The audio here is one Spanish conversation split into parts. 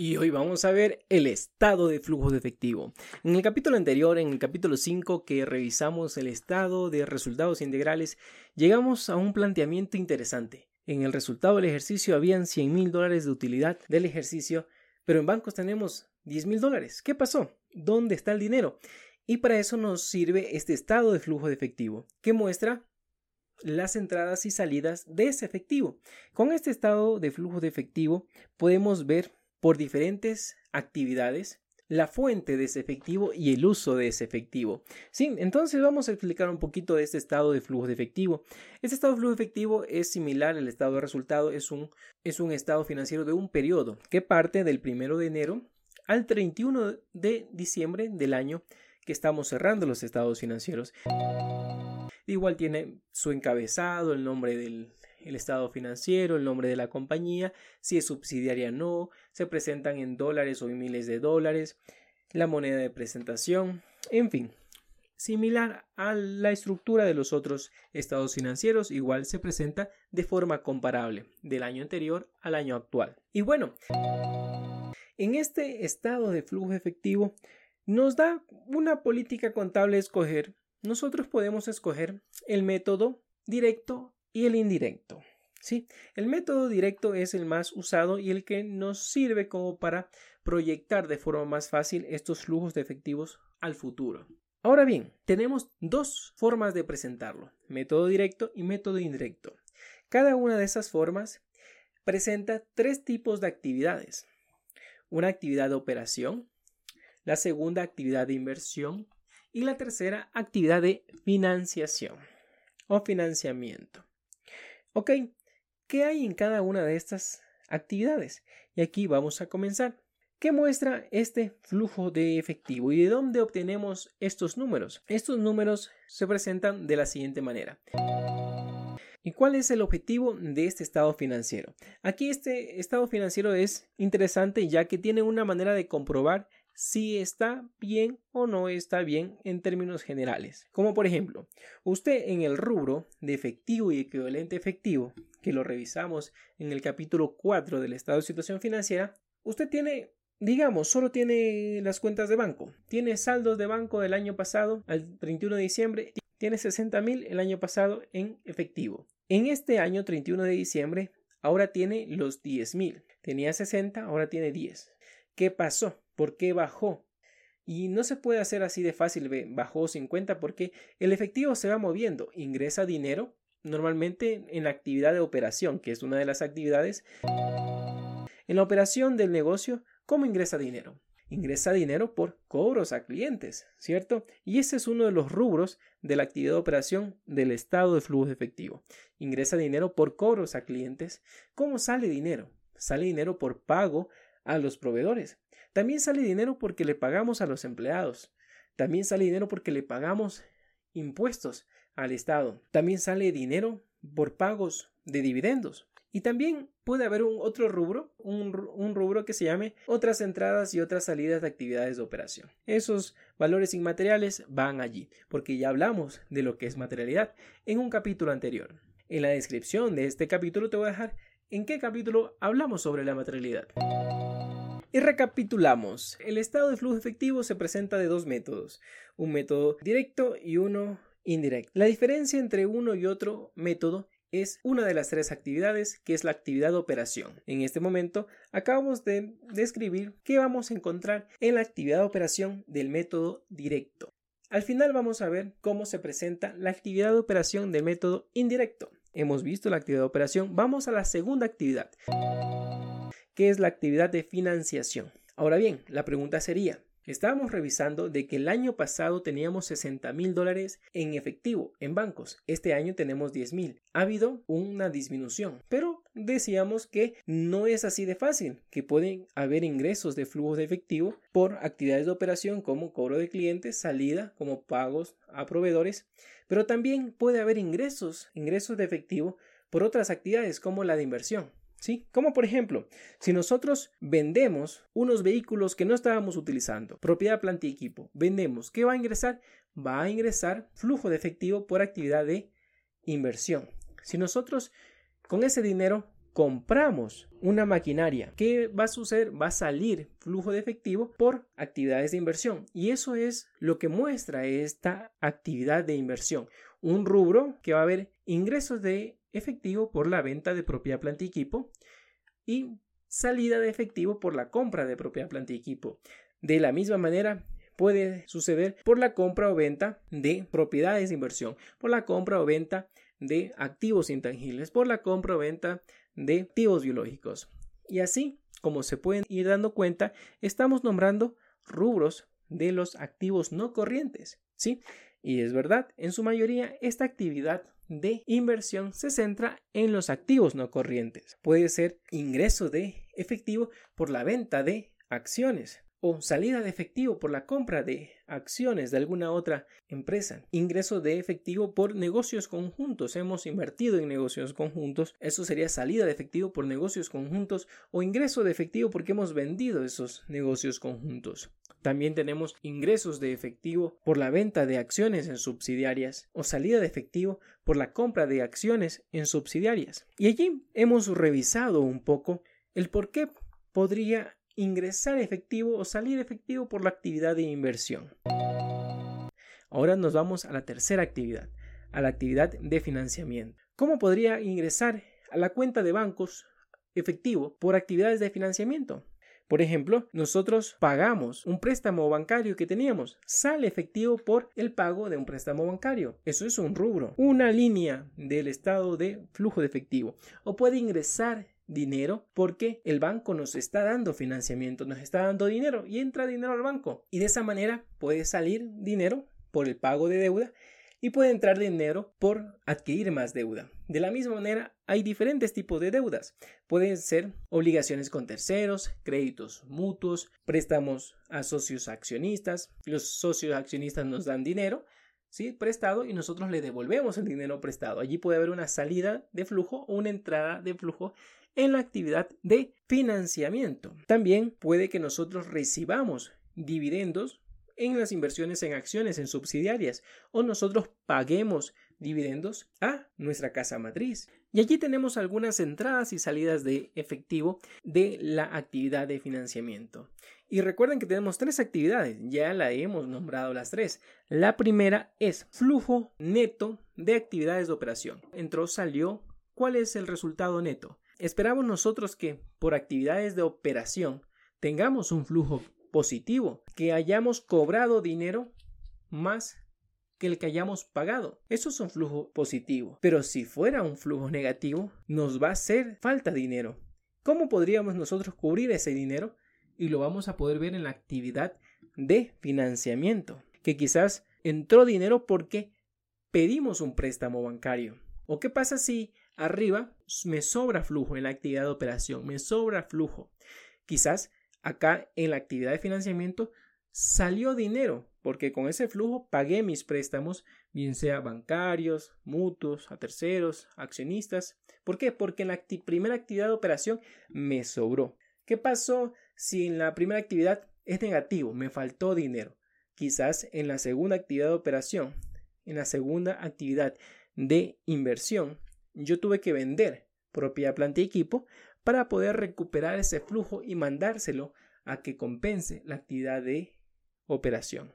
Y hoy vamos a ver el estado de flujo de efectivo. En el capítulo anterior, en el capítulo 5, que revisamos el estado de resultados integrales, llegamos a un planteamiento interesante. En el resultado del ejercicio habían 100 mil dólares de utilidad del ejercicio, pero en bancos tenemos 10 mil dólares. ¿Qué pasó? ¿Dónde está el dinero? Y para eso nos sirve este estado de flujo de efectivo, que muestra las entradas y salidas de ese efectivo. Con este estado de flujo de efectivo podemos ver por diferentes actividades la fuente de ese efectivo y el uso de ese efectivo. Sí, entonces vamos a explicar un poquito de este estado de flujo de efectivo. Este estado de flujo de efectivo es similar al estado de resultado, es un, es un estado financiero de un periodo que parte del primero de enero al 31 de diciembre del año que estamos cerrando los estados financieros. Igual tiene su encabezado, el nombre del, el estado financiero, el nombre de la compañía, si es subsidiaria o no, se presentan en dólares o en miles de dólares, la moneda de presentación, en fin. Similar a la estructura de los otros estados financieros, igual se presenta de forma comparable del año anterior al año actual. Y bueno, en este estado de flujo efectivo nos da una política contable escoger. Nosotros podemos escoger el método directo y el indirecto. ¿sí? El método directo es el más usado y el que nos sirve como para proyectar de forma más fácil estos flujos de efectivos al futuro. Ahora bien, tenemos dos formas de presentarlo, método directo y método indirecto. Cada una de esas formas presenta tres tipos de actividades. Una actividad de operación, la segunda actividad de inversión y la tercera actividad de financiación o financiamiento. Ok, ¿qué hay en cada una de estas actividades? Y aquí vamos a comenzar. ¿Qué muestra este flujo de efectivo y de dónde obtenemos estos números? Estos números se presentan de la siguiente manera. ¿Y cuál es el objetivo de este estado financiero? Aquí este estado financiero es interesante ya que tiene una manera de comprobar si está bien o no está bien en términos generales. Como por ejemplo, usted en el rubro de efectivo y equivalente efectivo, que lo revisamos en el capítulo 4 del estado de situación financiera, usted tiene Digamos, solo tiene las cuentas de banco. Tiene saldos de banco del año pasado al 31 de diciembre. Tiene 60 mil el año pasado en efectivo. En este año 31 de diciembre, ahora tiene los 10 mil. Tenía 60, ahora tiene 10. ¿Qué pasó? ¿Por qué bajó? Y no se puede hacer así de fácil, bajó 50 porque el efectivo se va moviendo, ingresa dinero normalmente en la actividad de operación, que es una de las actividades. En la operación del negocio, ¿cómo ingresa dinero? Ingresa dinero por cobros a clientes, ¿cierto? Y ese es uno de los rubros de la actividad de operación del estado de flujo de efectivo. Ingresa dinero por cobros a clientes. ¿Cómo sale dinero? Sale dinero por pago a los proveedores. También sale dinero porque le pagamos a los empleados. También sale dinero porque le pagamos impuestos al Estado. También sale dinero por pagos de dividendos. Y también puede haber un otro rubro, un, rubro que se llame otras entradas y otras salidas de actividades de operación. Esos valores inmateriales van allí, porque ya hablamos de lo que es materialidad en un capítulo anterior. En la descripción de este capítulo te voy a dejar en qué capítulo hablamos sobre la materialidad. Y recapitulamos. El estado de flujo efectivo se presenta de dos métodos, un método directo y uno indirecto. La diferencia entre uno y otro método es una de las tres actividades que es la actividad de operación. En este momento acabamos de describir qué vamos a encontrar en la actividad de operación del método directo. Al final vamos a ver cómo se presenta la actividad de operación del método indirecto. Hemos visto la actividad de operación, vamos a la segunda actividad que es la actividad de financiación. Ahora bien, la pregunta sería, Estábamos revisando de que el año pasado teníamos 60 mil dólares en efectivo en bancos. Este año tenemos 10 mil. Ha habido una disminución, pero decíamos que no es así de fácil, que pueden haber ingresos de flujo de efectivo por actividades de operación como cobro de clientes, salida como pagos a proveedores, pero también puede haber ingresos, ingresos de efectivo por otras actividades como la de inversión. ¿Sí? Como por ejemplo, si nosotros vendemos unos vehículos que no estábamos utilizando, propiedad, planta y equipo, vendemos, ¿qué va a ingresar? Va a ingresar flujo de efectivo por actividad de inversión. Si nosotros con ese dinero compramos una maquinaria, ¿qué va a suceder? Va a salir flujo de efectivo por actividades de inversión. Y eso es lo que muestra esta actividad de inversión. Un rubro que va a haber ingresos de efectivo por la venta de propiedad, planta y equipo y salida de efectivo por la compra de propiedad, planta y equipo. De la misma manera, puede suceder por la compra o venta de propiedades de inversión, por la compra o venta de activos intangibles, por la compra o venta de activos biológicos. Y así, como se pueden ir dando cuenta, estamos nombrando rubros de los activos no corrientes, ¿sí? Y es verdad, en su mayoría esta actividad de inversión se centra en los activos no corrientes. Puede ser ingreso de efectivo por la venta de acciones, o salida de efectivo por la compra de acciones de alguna otra empresa, ingreso de efectivo por negocios conjuntos, hemos invertido en negocios conjuntos, eso sería salida de efectivo por negocios conjuntos o ingreso de efectivo porque hemos vendido esos negocios conjuntos. También tenemos ingresos de efectivo por la venta de acciones en subsidiarias o salida de efectivo por la compra de acciones en subsidiarias. Y allí hemos revisado un poco el por qué podría ingresar efectivo o salir efectivo por la actividad de inversión. Ahora nos vamos a la tercera actividad, a la actividad de financiamiento. ¿Cómo podría ingresar a la cuenta de bancos efectivo por actividades de financiamiento? Por ejemplo, nosotros pagamos un préstamo bancario que teníamos, sale efectivo por el pago de un préstamo bancario. Eso es un rubro, una línea del estado de flujo de efectivo. O puede ingresar dinero porque el banco nos está dando financiamiento, nos está dando dinero y entra dinero al banco. Y de esa manera puede salir dinero por el pago de deuda y puede entrar dinero por adquirir más deuda. De la misma manera, hay diferentes tipos de deudas. Pueden ser obligaciones con terceros, créditos mutuos, préstamos a socios accionistas. Los socios accionistas nos dan dinero, ¿sí? prestado y nosotros le devolvemos el dinero prestado. Allí puede haber una salida de flujo o una entrada de flujo en la actividad de financiamiento. También puede que nosotros recibamos dividendos en las inversiones en acciones en subsidiarias o nosotros paguemos dividendos a nuestra casa matriz. Y allí tenemos algunas entradas y salidas de efectivo de la actividad de financiamiento. Y recuerden que tenemos tres actividades, ya la hemos nombrado las tres. La primera es flujo neto de actividades de operación. Entró, salió. ¿Cuál es el resultado neto? Esperamos nosotros que por actividades de operación tengamos un flujo positivo, que hayamos cobrado dinero más que el que hayamos pagado. Eso es un flujo positivo. Pero si fuera un flujo negativo, nos va a hacer falta dinero. ¿Cómo podríamos nosotros cubrir ese dinero? Y lo vamos a poder ver en la actividad de financiamiento, que quizás entró dinero porque pedimos un préstamo bancario. ¿O qué pasa si arriba me sobra flujo en la actividad de operación, me sobra flujo. Quizás acá en la actividad de financiamiento salió dinero, porque con ese flujo pagué mis préstamos, bien sea bancarios, mutuos, a terceros, accionistas. ¿Por qué? Porque en la primera actividad de operación me sobró. ¿Qué pasó si en la primera actividad es negativo? Me faltó dinero. Quizás en la segunda actividad de operación, en la segunda actividad de inversión, yo tuve que vender propia planta y equipo para poder recuperar ese flujo y mandárselo a que compense la actividad de operación.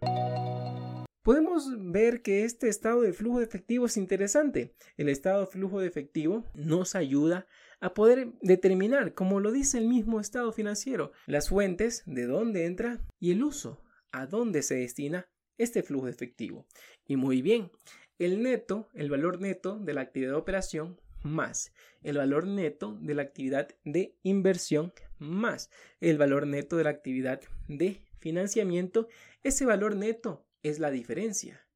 Podemos ver que este estado de flujo de efectivo es interesante. El estado de flujo de efectivo nos ayuda a poder determinar, como lo dice el mismo estado financiero, las fuentes, de dónde entra y el uso, a dónde se destina este flujo de efectivo. Y muy bien, el neto, el valor neto de la actividad de operación más el valor neto de la actividad de inversión más el valor neto de la actividad de financiamiento, ese valor neto es la diferencia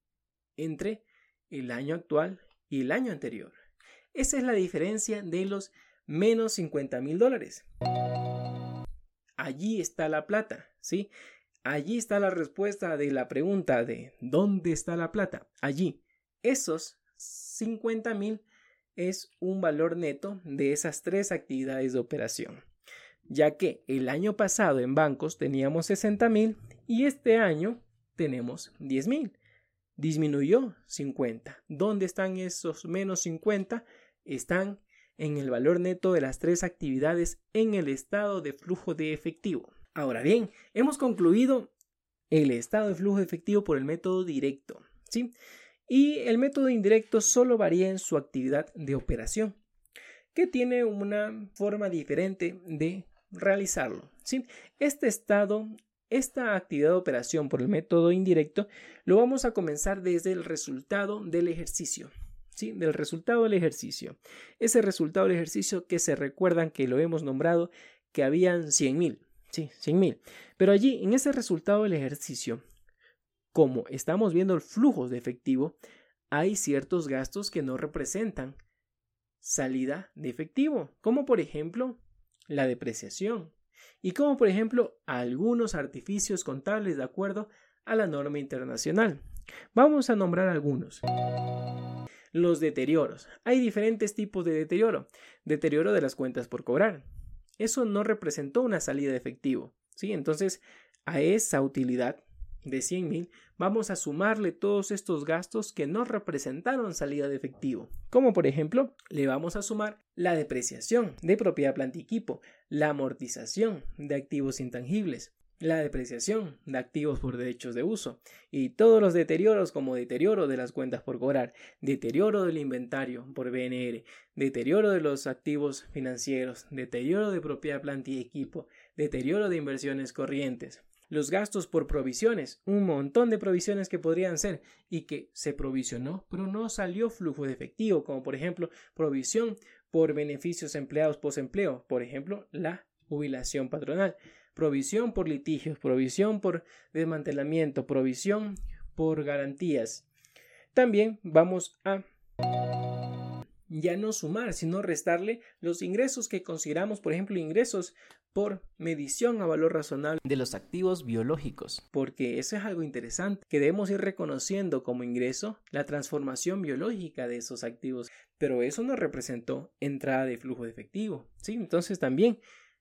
entre el año actual y el año anterior. Esa es la diferencia de los menos 50 mil dólares. Allí está la plata, ¿sí? Allí está la respuesta de la pregunta de ¿dónde está la plata? Allí esos 50 mil es un valor neto de esas tres actividades de operación, ya que el año pasado en bancos teníamos 60 mil y este año tenemos 10 mil. Disminuyó 50. ¿Dónde están esos menos 50? Están en el valor neto de las tres actividades en el estado de flujo de efectivo. Ahora bien, hemos concluido el estado de flujo de efectivo por el método directo, ¿sí? Y el método indirecto solo varía en su actividad de operación, que tiene una forma diferente de realizarlo, ¿sí? Este estado esta actividad de operación por el método indirecto lo vamos a comenzar desde el resultado del ejercicio. Del resultado del ejercicio. Ese resultado del ejercicio que se recuerdan que lo hemos nombrado que habían 100.000. Sí, 100.000. Pero allí, en ese resultado del ejercicio, como estamos viendo el flujo de efectivo, hay ciertos gastos que no representan salida de efectivo, como por ejemplo la depreciación, y como por ejemplo algunos artificios contables de acuerdo a la norma internacional. Vamos a nombrar algunos. Los deterioros. Hay diferentes tipos de deterioro. Deterioro de las cuentas por cobrar. Eso no representó una salida de efectivo. ¿sí? Entonces, a esa utilidad de 100 vamos a sumarle todos estos gastos que no representaron salida de efectivo. Como por ejemplo, le vamos a sumar la depreciación de propiedad planta y equipo, la amortización de activos intangibles, la depreciación de activos por derechos de uso y todos los deterioros como deterioro de las cuentas por cobrar, deterioro del inventario por BNR, deterioro de los activos financieros, deterioro de propiedad planta y equipo, deterioro de inversiones corrientes, los gastos por provisiones, un montón de provisiones que podrían ser y que se provisionó, pero no salió flujo de efectivo, como por ejemplo provisión por beneficios empleados posempleo, por ejemplo la jubilación patronal, provisión por litigios, provisión por desmantelamiento, provisión por garantías. También vamos a ya no sumar, sino restarle los ingresos que consideramos, por ejemplo, ingresos por medición a valor razonable de los activos biológicos, porque eso es algo interesante, que debemos ir reconociendo como ingreso la transformación biológica de esos activos, pero eso no representó entrada de flujo de efectivo, ¿sí? Entonces también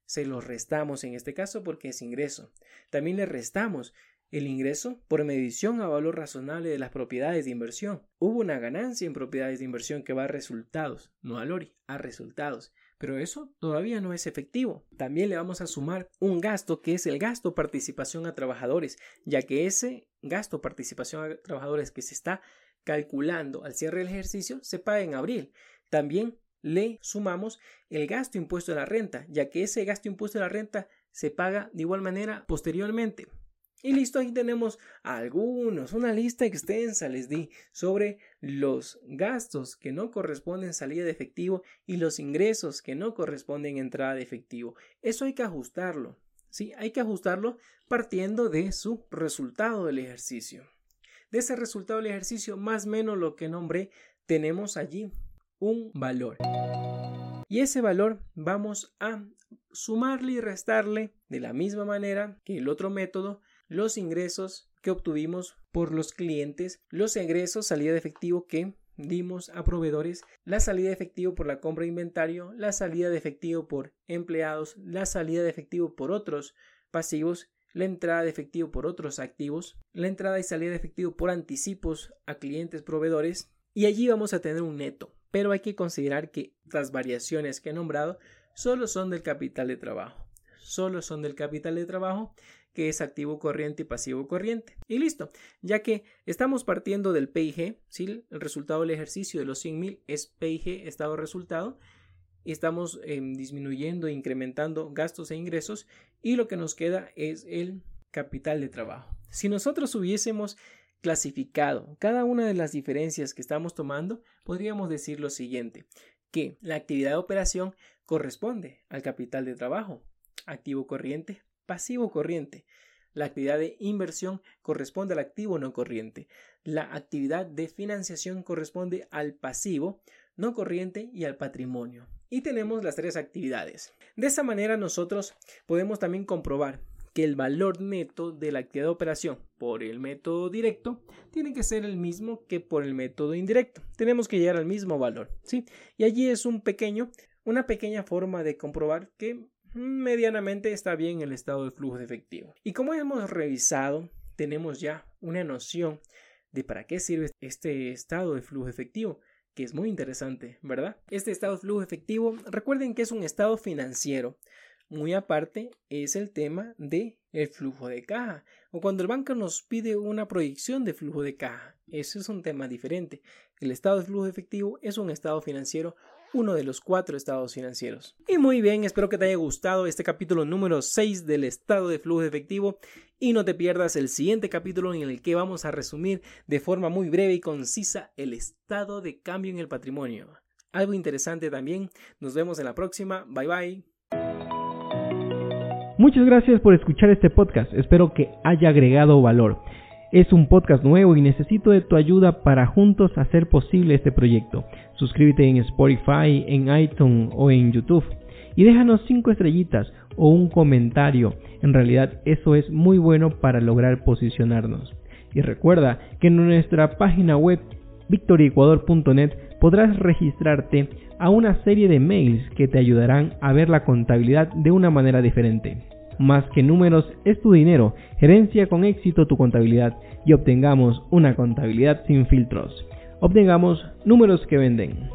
se los restamos en este caso porque es ingreso. También le restamos el ingreso por medición a valor razonable de las propiedades de inversión. Hubo una ganancia en propiedades de inversión que va a resultados, no a Lori, a resultados. Pero eso todavía no es efectivo. También le vamos a sumar un gasto que es el gasto participación a trabajadores, ya que ese gasto participación a trabajadores que se está calculando al cierre del ejercicio se paga en abril. También le sumamos el gasto impuesto a la renta, ya que ese gasto impuesto a la renta se paga de igual manera posteriormente. Y listo, aquí tenemos algunos, una lista extensa les di sobre los gastos que no corresponden salida de efectivo y los ingresos que no corresponden entrada de efectivo. Eso hay que ajustarlo, ¿sí? Hay que ajustarlo partiendo de su resultado del ejercicio. De ese resultado del ejercicio, más o menos lo que nombré, tenemos allí un valor. Y ese valor vamos a sumarle y restarle de la misma manera que el otro método los ingresos que obtuvimos por los clientes, los ingresos, salida de efectivo que dimos a proveedores, la salida de efectivo por la compra de inventario, la salida de efectivo por empleados, la salida de efectivo por otros pasivos, la entrada de efectivo por otros activos, la entrada y salida de efectivo por anticipos a clientes proveedores y allí vamos a tener un neto. Pero hay que considerar que las variaciones que he nombrado solo son del capital de trabajo. Solo son del capital de trabajo que es activo corriente y pasivo corriente. Y listo, ya que estamos partiendo del PIG, ¿sí? el resultado del ejercicio de los 100.000 es PIG, estado resultado, y estamos em, disminuyendo e incrementando gastos e ingresos, y lo que nos queda es el capital de trabajo. Si nosotros hubiésemos clasificado cada una de las diferencias que estamos tomando, podríamos decir lo siguiente, que la actividad de operación corresponde al capital de trabajo, activo corriente, pasivo corriente. La actividad de inversión corresponde al activo no corriente. La actividad de financiación corresponde al pasivo no corriente y al patrimonio. Y tenemos las tres actividades. De esa manera nosotros podemos también comprobar que el valor neto de la actividad de operación por el método directo tiene que ser el mismo que por el método indirecto. Tenemos que llegar al mismo valor, ¿sí? Y allí es un pequeño, una pequeña forma de comprobar que medianamente está bien el estado de flujo de efectivo. Y como hemos revisado, tenemos ya una noción de para qué sirve este estado de flujo efectivo, que es muy interesante, ¿verdad? Este estado de flujo efectivo, recuerden que es un estado financiero. Muy aparte es el tema de el flujo de caja o cuando el banco nos pide una proyección de flujo de caja. Eso es un tema diferente. El estado de flujo efectivo es un estado financiero uno de los cuatro estados financieros. Y muy bien, espero que te haya gustado este capítulo número 6 del estado de flujo efectivo y no te pierdas el siguiente capítulo en el que vamos a resumir de forma muy breve y concisa el estado de cambio en el patrimonio. Algo interesante también. Nos vemos en la próxima. Bye bye. Muchas gracias por escuchar este podcast. Espero que haya agregado valor. Es un podcast nuevo y necesito de tu ayuda para juntos hacer posible este proyecto. Suscríbete en Spotify, en iTunes o en YouTube y déjanos 5 estrellitas o un comentario. En realidad eso es muy bueno para lograr posicionarnos. Y recuerda que en nuestra página web victoriecuador.net podrás registrarte a una serie de mails que te ayudarán a ver la contabilidad de una manera diferente más que números es tu dinero. Gerencia con éxito tu contabilidad y obtengamos una contabilidad sin filtros. Obtengamos números que venden.